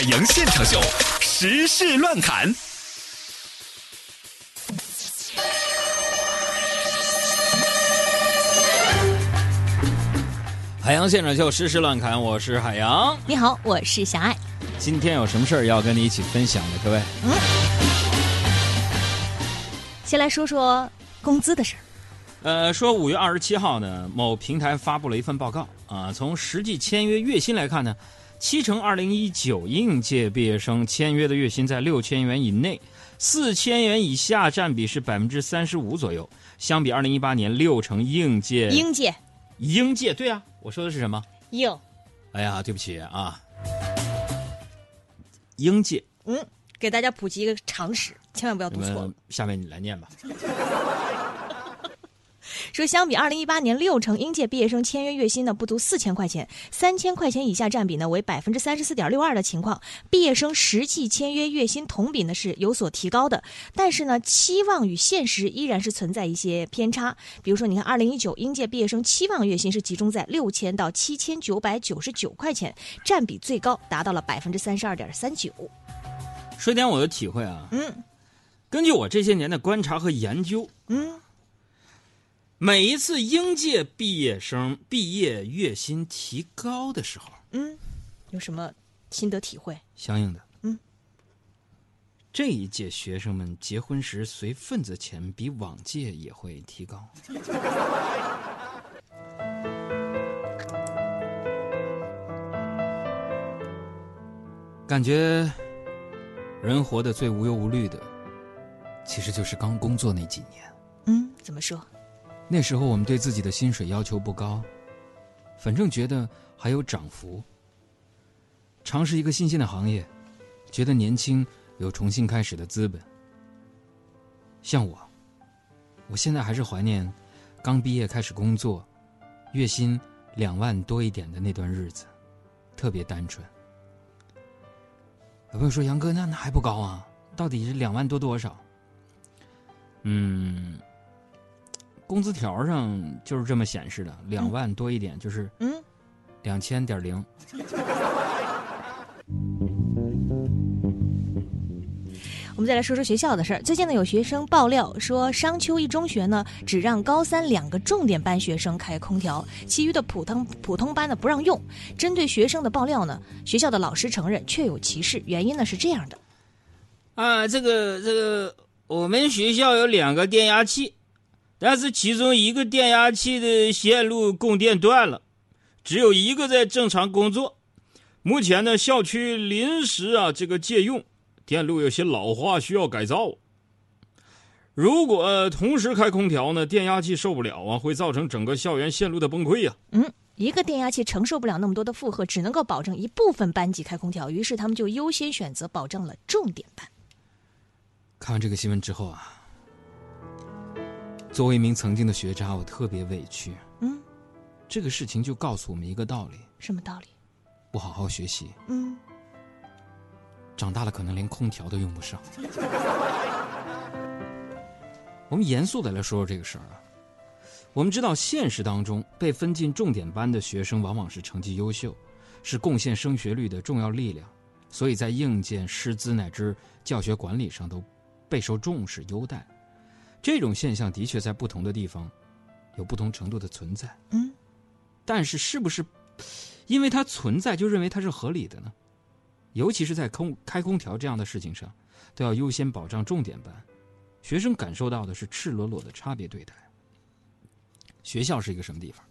海洋现场秀，时事乱侃。海洋现场秀，时事乱侃，我是海洋。你好，我是小爱。今天有什么事儿要跟你一起分享的，各位？嗯，先来说说工资的事儿。呃，说五月二十七号呢，某平台发布了一份报告啊，从实际签约月薪来看呢，七成二零一九应届毕业生签约的月薪在六千元以内，四千元以下占比是百分之三十五左右。相比二零一八年六成应届，应届，应届，对啊，我说的是什么？应。哎呀，对不起啊，应届。嗯，给大家普及一个常识，千万不要读错了。下面你来念吧。说，相比二零一八年六成应届毕业生签约月薪呢不足四千块钱，三千块钱以下占比呢为百分之三十四点六二的情况，毕业生实际签约月薪同比呢是有所提高的，但是呢期望与现实依然是存在一些偏差。比如说，你看二零一九应届毕业生期望月薪是集中在六千到七千九百九十九块钱，占比最高达到了百分之三十二点三九。说点我的体会啊，嗯，根据我这些年的观察和研究，嗯。每一次应届毕业生毕业月薪提高的时候，嗯，有什么心得体会？相应的，嗯，这一届学生们结婚时随份子钱比往届也会提高。感觉人活得最无忧无虑的，其实就是刚工作那几年。嗯，怎么说？那时候我们对自己的薪水要求不高，反正觉得还有涨幅。尝试一个新鲜的行业，觉得年轻有重新开始的资本。像我，我现在还是怀念刚毕业开始工作，月薪两万多一点的那段日子，特别单纯。有朋友说：“杨哥，那那还不高啊？到底是两万多多少？”嗯。工资条上就是这么显示的，两万多一点，就是嗯，两千点零。我们再来说说学校的事儿。最近呢，有学生爆料说，商丘一中学呢，只让高三两个重点班学生开空调，其余的普通普通班呢不让用。针对学生的爆料呢，学校的老师承认确有其事，原因呢是这样的。啊，这个这个，我们学校有两个电压器。但是其中一个电压器的线路供电断了，只有一个在正常工作。目前呢，校区临时啊这个借用，电路有些老化，需要改造。如果同时开空调呢，电压器受不了啊，会造成整个校园线路的崩溃呀。嗯，一个电压器承受不了那么多的负荷，只能够保证一部分班级开空调，于是他们就优先选择保证了重点班。看完这个新闻之后啊。作为一名曾经的学渣，我特别委屈。嗯，这个事情就告诉我们一个道理：什么道理？不好好学习，嗯，长大了可能连空调都用不上。我们严肃的来说说这个事儿啊。我们知道，现实当中被分进重点班的学生，往往是成绩优秀，是贡献升学率的重要力量，所以在硬件、师资乃至教学管理上都备受重视优待。这种现象的确在不同的地方有不同程度的存在，嗯，但是是不是因为它存在就认为它是合理的呢？尤其是在空开空调这样的事情上，都要优先保障重点班，学生感受到的是赤裸裸的差别对待。学校是一个什么地方？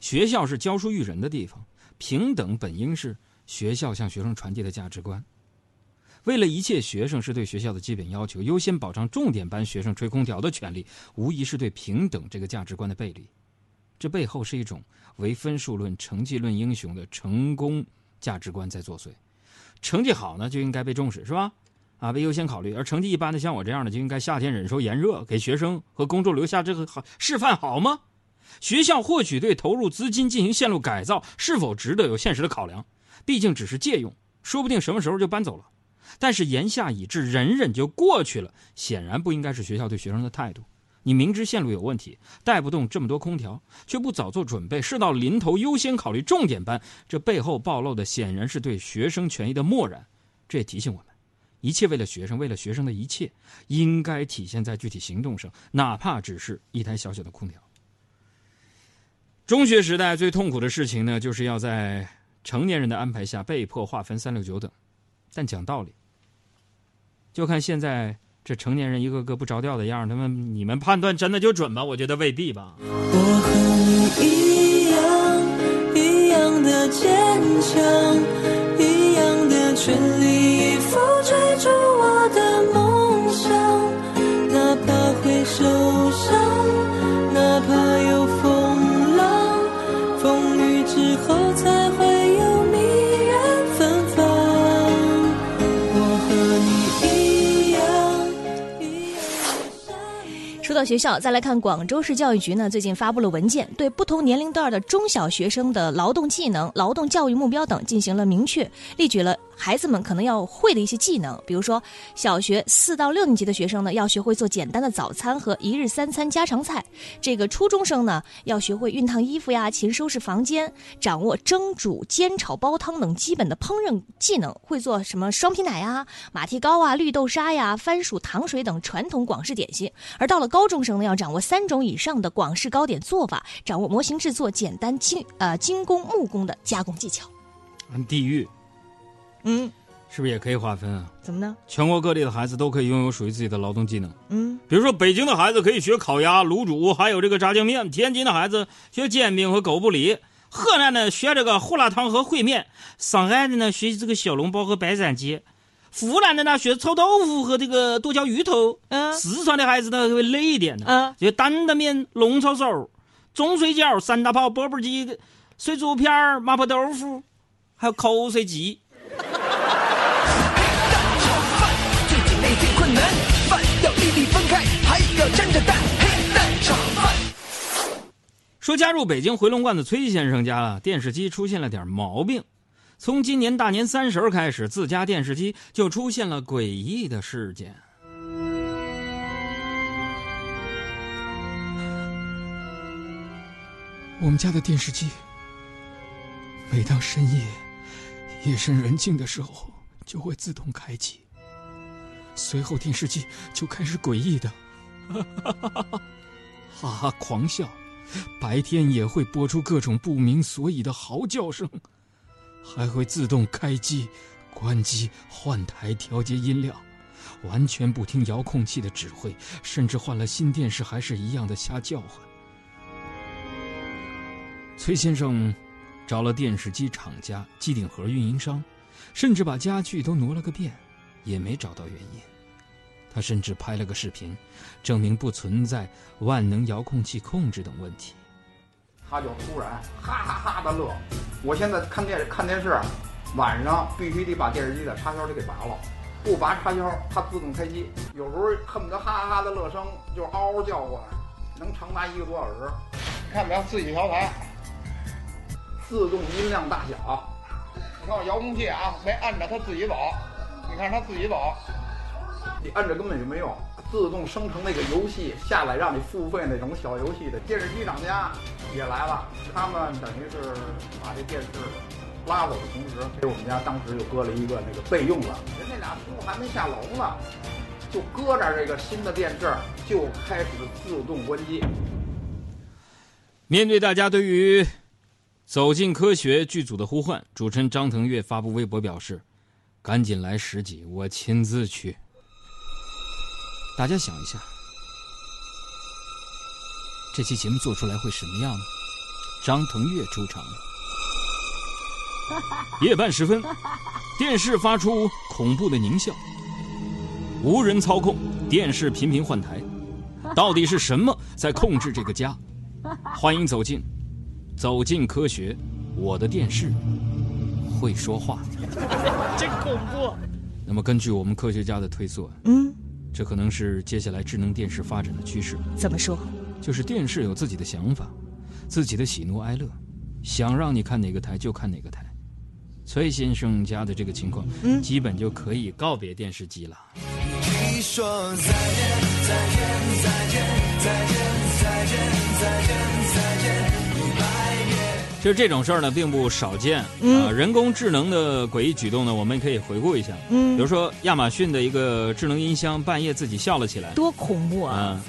学校是教书育人的地方，平等本应是学校向学生传递的价值观。为了一切学生是对学校的基本要求，优先保障重点班学生吹空调的权利，无疑是对平等这个价值观的背离。这背后是一种唯分数论、成绩论英雄的成功价值观在作祟。成绩好呢，就应该被重视，是吧？啊，被优先考虑；而成绩一般的，像我这样的，就应该夏天忍受炎热，给学生和公众留下这个好示范，好吗？学校获取对投入资金进行线路改造是否值得有现实的考量，毕竟只是借用，说不定什么时候就搬走了。但是言下已至，忍忍就过去了，显然不应该是学校对学生的态度。你明知线路有问题，带不动这么多空调，却不早做准备，事到临头优先考虑重点班，这背后暴露的显然是对学生权益的漠然。这也提醒我们，一切为了学生，为了学生的一切，应该体现在具体行动上，哪怕只是一台小小的空调。中学时代最痛苦的事情呢，就是要在成年人的安排下被迫划分三六九等。但讲道理，就看现在。这成年人一个个不着调的样他们你们判断真的就准吗？我觉得未必吧。我和你一样，一样的坚强，一样的全力到学校，再来看广州市教育局呢，最近发布了文件，对不同年龄段的中小学生的劳动技能、劳动教育目标等进行了明确，列举了。孩子们可能要会的一些技能，比如说小学四到六年级的学生呢，要学会做简单的早餐和一日三餐家常菜；这个初中生呢，要学会熨烫衣服呀、勤收拾房间，掌握蒸煮、煎炒、煲汤等基本的烹饪技能，会做什么双皮奶呀、马蹄糕啊、绿豆沙呀、番薯糖水等传统广式点心。而到了高中生呢，要掌握三种以上的广式糕点做法，掌握模型制作、简单精呃精工木工的加工技巧。地狱。嗯，是不是也可以划分啊？怎么呢？全国各地的孩子都可以拥有属于自己的劳动技能。嗯，比如说北京的孩子可以学烤鸭、卤煮，还有这个炸酱面；天津的孩子学煎饼和狗不理；河南的学这个胡辣汤和烩面；上海的呢学习这个小笼包和白斩鸡；湖南的呢学臭豆腐和这个剁椒鱼头；嗯，四川的孩子呢会累一点的，嗯，就担担面、龙抄手、中水饺、三大炮、钵钵鸡、水煮片、麻婆豆腐，还有口水鸡。说加入北京回龙观的崔先生家啊，电视机出现了点毛病。从今年大年三十开始，自家电视机就出现了诡异的事件。我们家的电视机，每当深夜、夜深人静的时候，就会自动开机。随后电视机就开始诡异的 哈哈哈哈，哈哈狂笑，白天也会播出各种不明所以的嚎叫声，还会自动开机、关机、换台、调节音量，完全不听遥控器的指挥，甚至换了新电视还是一样的瞎叫唤。崔先生找了电视机厂家、机顶盒运营商，甚至把家具都挪了个遍，也没找到原因。他甚至拍了个视频，证明不存在万能遥控器控制等问题。他就突然哈哈哈的乐。我现在看电看电视，晚上必须得把电视机的插销得给拔了，不拔插销它自动开机。有时候恨不得哈哈哈的乐声就嗷嗷叫唤，能长达一个多小时。看没有，自己调台，自动音量大小。你看我遥控器啊，没按着它自己走。你看它自己走。你按着根本就没用，自动生成那个游戏下来让你付费那种小游戏的电视机厂家也来了，他们等于是把这电视拉走的同时，给我们家当时就搁了一个那个备用了，人那俩叔还没下楼呢，就搁着这个新的电视就开始自动关机。面对大家对于《走进科学》剧组的呼唤，主持人张腾岳发布微博表示：“赶紧来十集，我亲自去。”大家想一下，这期节目做出来会什么样呢？张腾岳出场。夜半时分，电视发出恐怖的狞笑，无人操控，电视频频换台，到底是什么在控制这个家？欢迎走进，走进科学，我的电视会说话。真恐怖。那么根据我们科学家的推测，嗯，这可能是接下来智能电视发展的趋势。怎么说？就是电视有自己的想法，自己的喜怒哀乐，想让你看哪个台就看哪个台。崔先生家的这个情况，嗯，基本就可以告别电视机了。你说再见，再见，再见，再见，再见，再见，再见。其实这种事儿呢，并不少见。嗯呃，人工智能的诡异举动呢，我们可以回顾一下。嗯比如说，亚马逊的一个智能音箱半夜自己笑了起来。多恐怖啊！啊、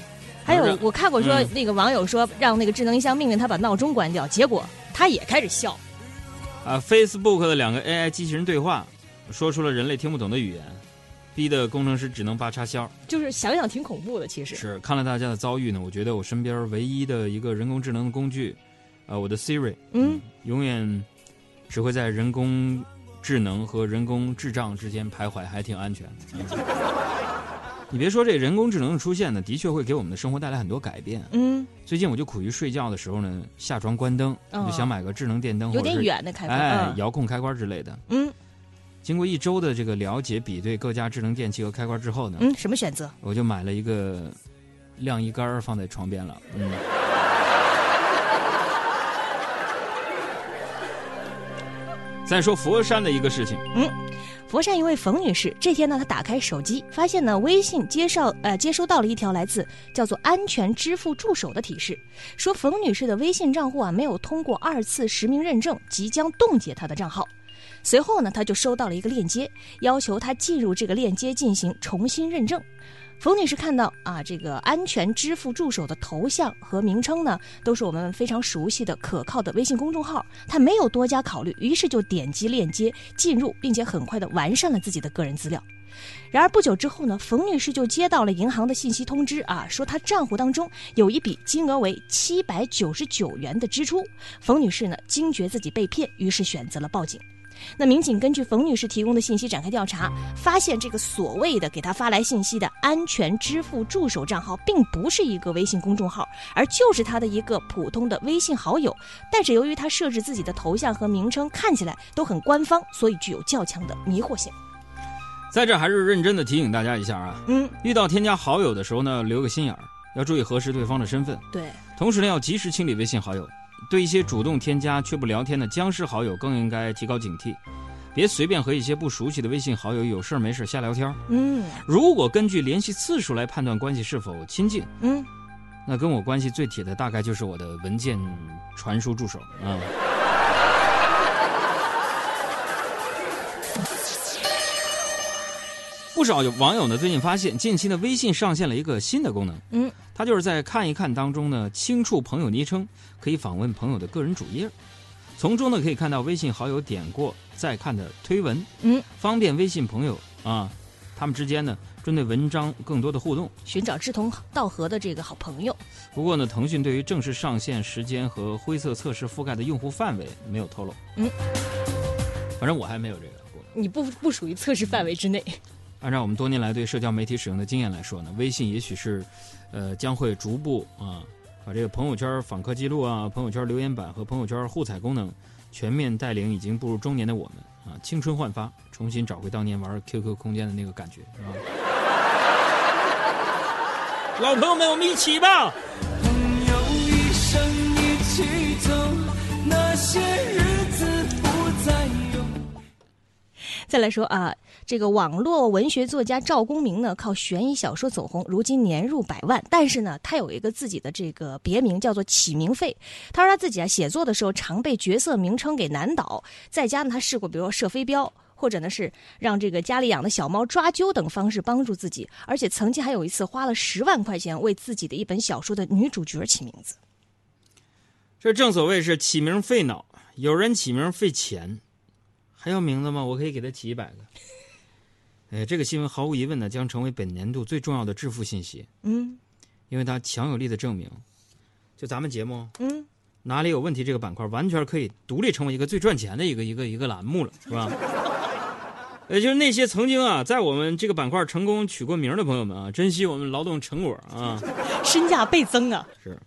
还有我看过说嗯那个网友说让那个智能音箱命令他把闹钟关掉，结果他也开始笑。啊，Facebook 的两个 AI 机器人对话，说出了人类听不懂的语言，逼得工程师只能拔插销。就是想想挺恐怖的，其实。是看了大家的遭遇呢，我觉得我身边唯一的一个人工智能的工具，呃，我的 Siri，嗯，永远只会在人工智能和人工智障之间徘徊，还挺安全。嗯 你别说这人工智能的出现呢，的确会给我们的生活带来很多改变。嗯，最近我就苦于睡觉的时候呢，下床关灯，哦就想买个智能电灯，有点远的开关。哎，嗯遥控开关之类的。嗯经过一周的这个了解、比对各家智能电器和开关之后呢，嗯，什么选择？我就买了一个晾衣杆放在床边了。嗯。再说佛山的一个事情，嗯佛山一位冯女士这天呢，她打开手机，发现呢微信接受呃接收到了一条来自叫做“安全支付助手”的提示，说冯女士的微信账户啊没有通过二次实名认证，即将冻结她的账号。随后呢，她就收到了一个链接，要求她进入这个链接进行重新认证。冯女士看到啊，这个安全支付助手的头像和名称呢，都是我们非常熟悉的、可靠的微信公众号。她没有多加考虑，于是就点击链接进入，并且很快的完善了自己的个人资料。然而不久之后呢，冯女士就接到了银行的信息通知啊，说她账户当中有一笔金额为七百九十九元的支出。冯女士呢惊觉自己被骗，于是选择了报警。那民警根据冯女士提供的信息展开调查，发现这个所谓的给她发来信息的安全支付助手账号，并不是一个微信公众号，而就是她的一个普通的微信好友。但是由于她设置自己的头像和名称看起来都很官方，所以具有较强的迷惑性。在这还是认真的提醒大家一下啊，嗯，遇到添加好友的时候呢，留个心眼儿，要注意核实对方的身份，对，同时呢，要及时清理微信好友。对一些主动添加却不聊天的僵尸好友，更应该提高警惕，别随便和一些不熟悉的微信好友有事儿没事儿瞎聊天儿。嗯如果根据联系次数来判断关系是否亲近，嗯，那跟我关系最铁的大概就是我的文件传输助手啊。不少有网友呢最近发现，近期呢微信上线了一个新的功能，嗯，它就是在看一看当中呢，轻触朋友昵称，可以访问朋友的个人主页，从中呢可以看到微信好友点过再看的推文，嗯，方便微信朋友啊，他们之间呢针对文章更多的互动。寻找志同道合的这个好朋友。不过呢，腾讯对于正式上线时间和灰色测试覆盖的用户范围没有透露。嗯，反正我还没有这个功能。你不不属于测试范围之内。按照我们多年来对社交媒体使用的经验来说呢，微信也许是，呃，将会逐步啊，把这个朋友圈访客记录啊、朋友圈留言板和朋友圈互踩功能全面带领已经步入中年的我们啊，青春焕发，重新找回当年玩 QQ 空间的那个感觉，是吧？老朋友们，我们一起吧！朋友一生一起走，那些日子不再有。再来说啊，这个网络文学作家赵公明呢，靠悬疑小说走红，如今年入百万。但是呢，他有一个自己的这个别名，叫做起名费。他说他自己啊，写作的时候常被角色名称给难倒，在家呢，他试过，比如说射飞镖。或者呢是让这个家里养的小猫抓阄等方式帮助自己，而且曾经还有一次花了十万块钱为自己的一本小说的女主角起名字。这正所谓是起名费脑，有人起名费钱，还要名字吗？我可以给他起一百个。哎，这个新闻毫无疑问呢，将成为本年度最重要的致富信息，嗯因为它强有力的证明，就咱们节目嗯，哪里有问题这个板块，完全可以独立成为一个最赚钱的一个一个一个栏目了，是吧？呃就是那些曾经啊，在我们这个板块成功取过名的朋友们啊，珍惜我们劳动成果啊。身价倍增啊！是。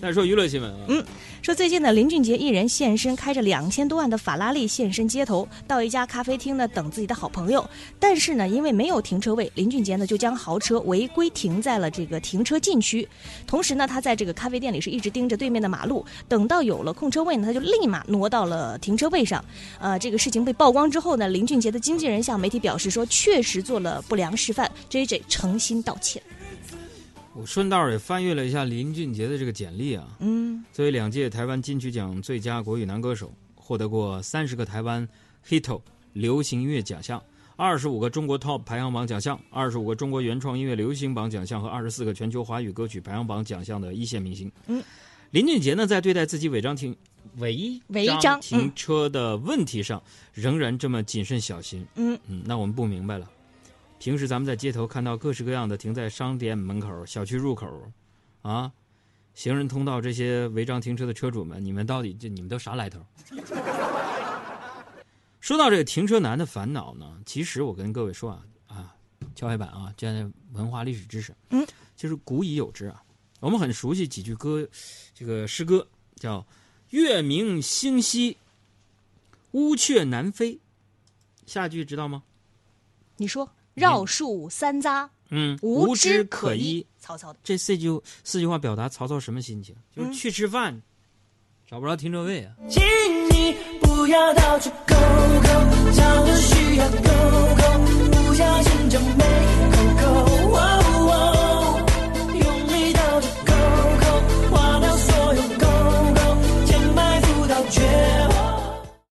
再说娱乐新闻啊，嗯说最近呢，林俊杰一人现身，开着两千多万的法拉利现身街头，到一家咖啡厅呢等自己的好朋友。但是呢，因为没有停车位，林俊杰呢就将豪车违规停在了这个停车禁区。同时呢，他在这个咖啡店里是一直盯着对面的马路，等到有了空车位呢，他就立马挪到了停车位上。呃，这个事情被曝光之后呢，林俊杰的经纪人向媒体表示说，确实做了不良示范，J J 诚心道歉。我顺道也翻阅了一下林俊杰的这个简历啊，嗯作为两届台湾金曲奖最佳国语男歌手，获得过三十个台湾 Hito 流行音乐奖项，二十五个中国 Top 排行榜奖项，二十五个中国原创音乐流行榜奖项和二十四个全球华语歌曲排行榜奖项的一线明星。嗯，林俊杰呢，在对待自己违章停违违章停车的问题上，仍然这么谨慎小心。嗯嗯，那我们不明白了。平时咱们在街头看到各式各样的停在商店门口、小区入口，啊，行人通道这些违章停车的车主们，你们到底这你们都啥来头？说到这个停车难的烦恼呢，其实我跟各位说啊啊，敲黑板啊，这样的文化历史知识，嗯，就是古已有之啊。我们很熟悉几句歌，这个诗歌叫“月明星稀，乌鹊南飞”，下句知道吗？你说绕树三匝嗯无枝可依曹操的。这四句四句话表达曹操什么心情？就是去吃饭找不着停车位啊。请你不要到处需要不没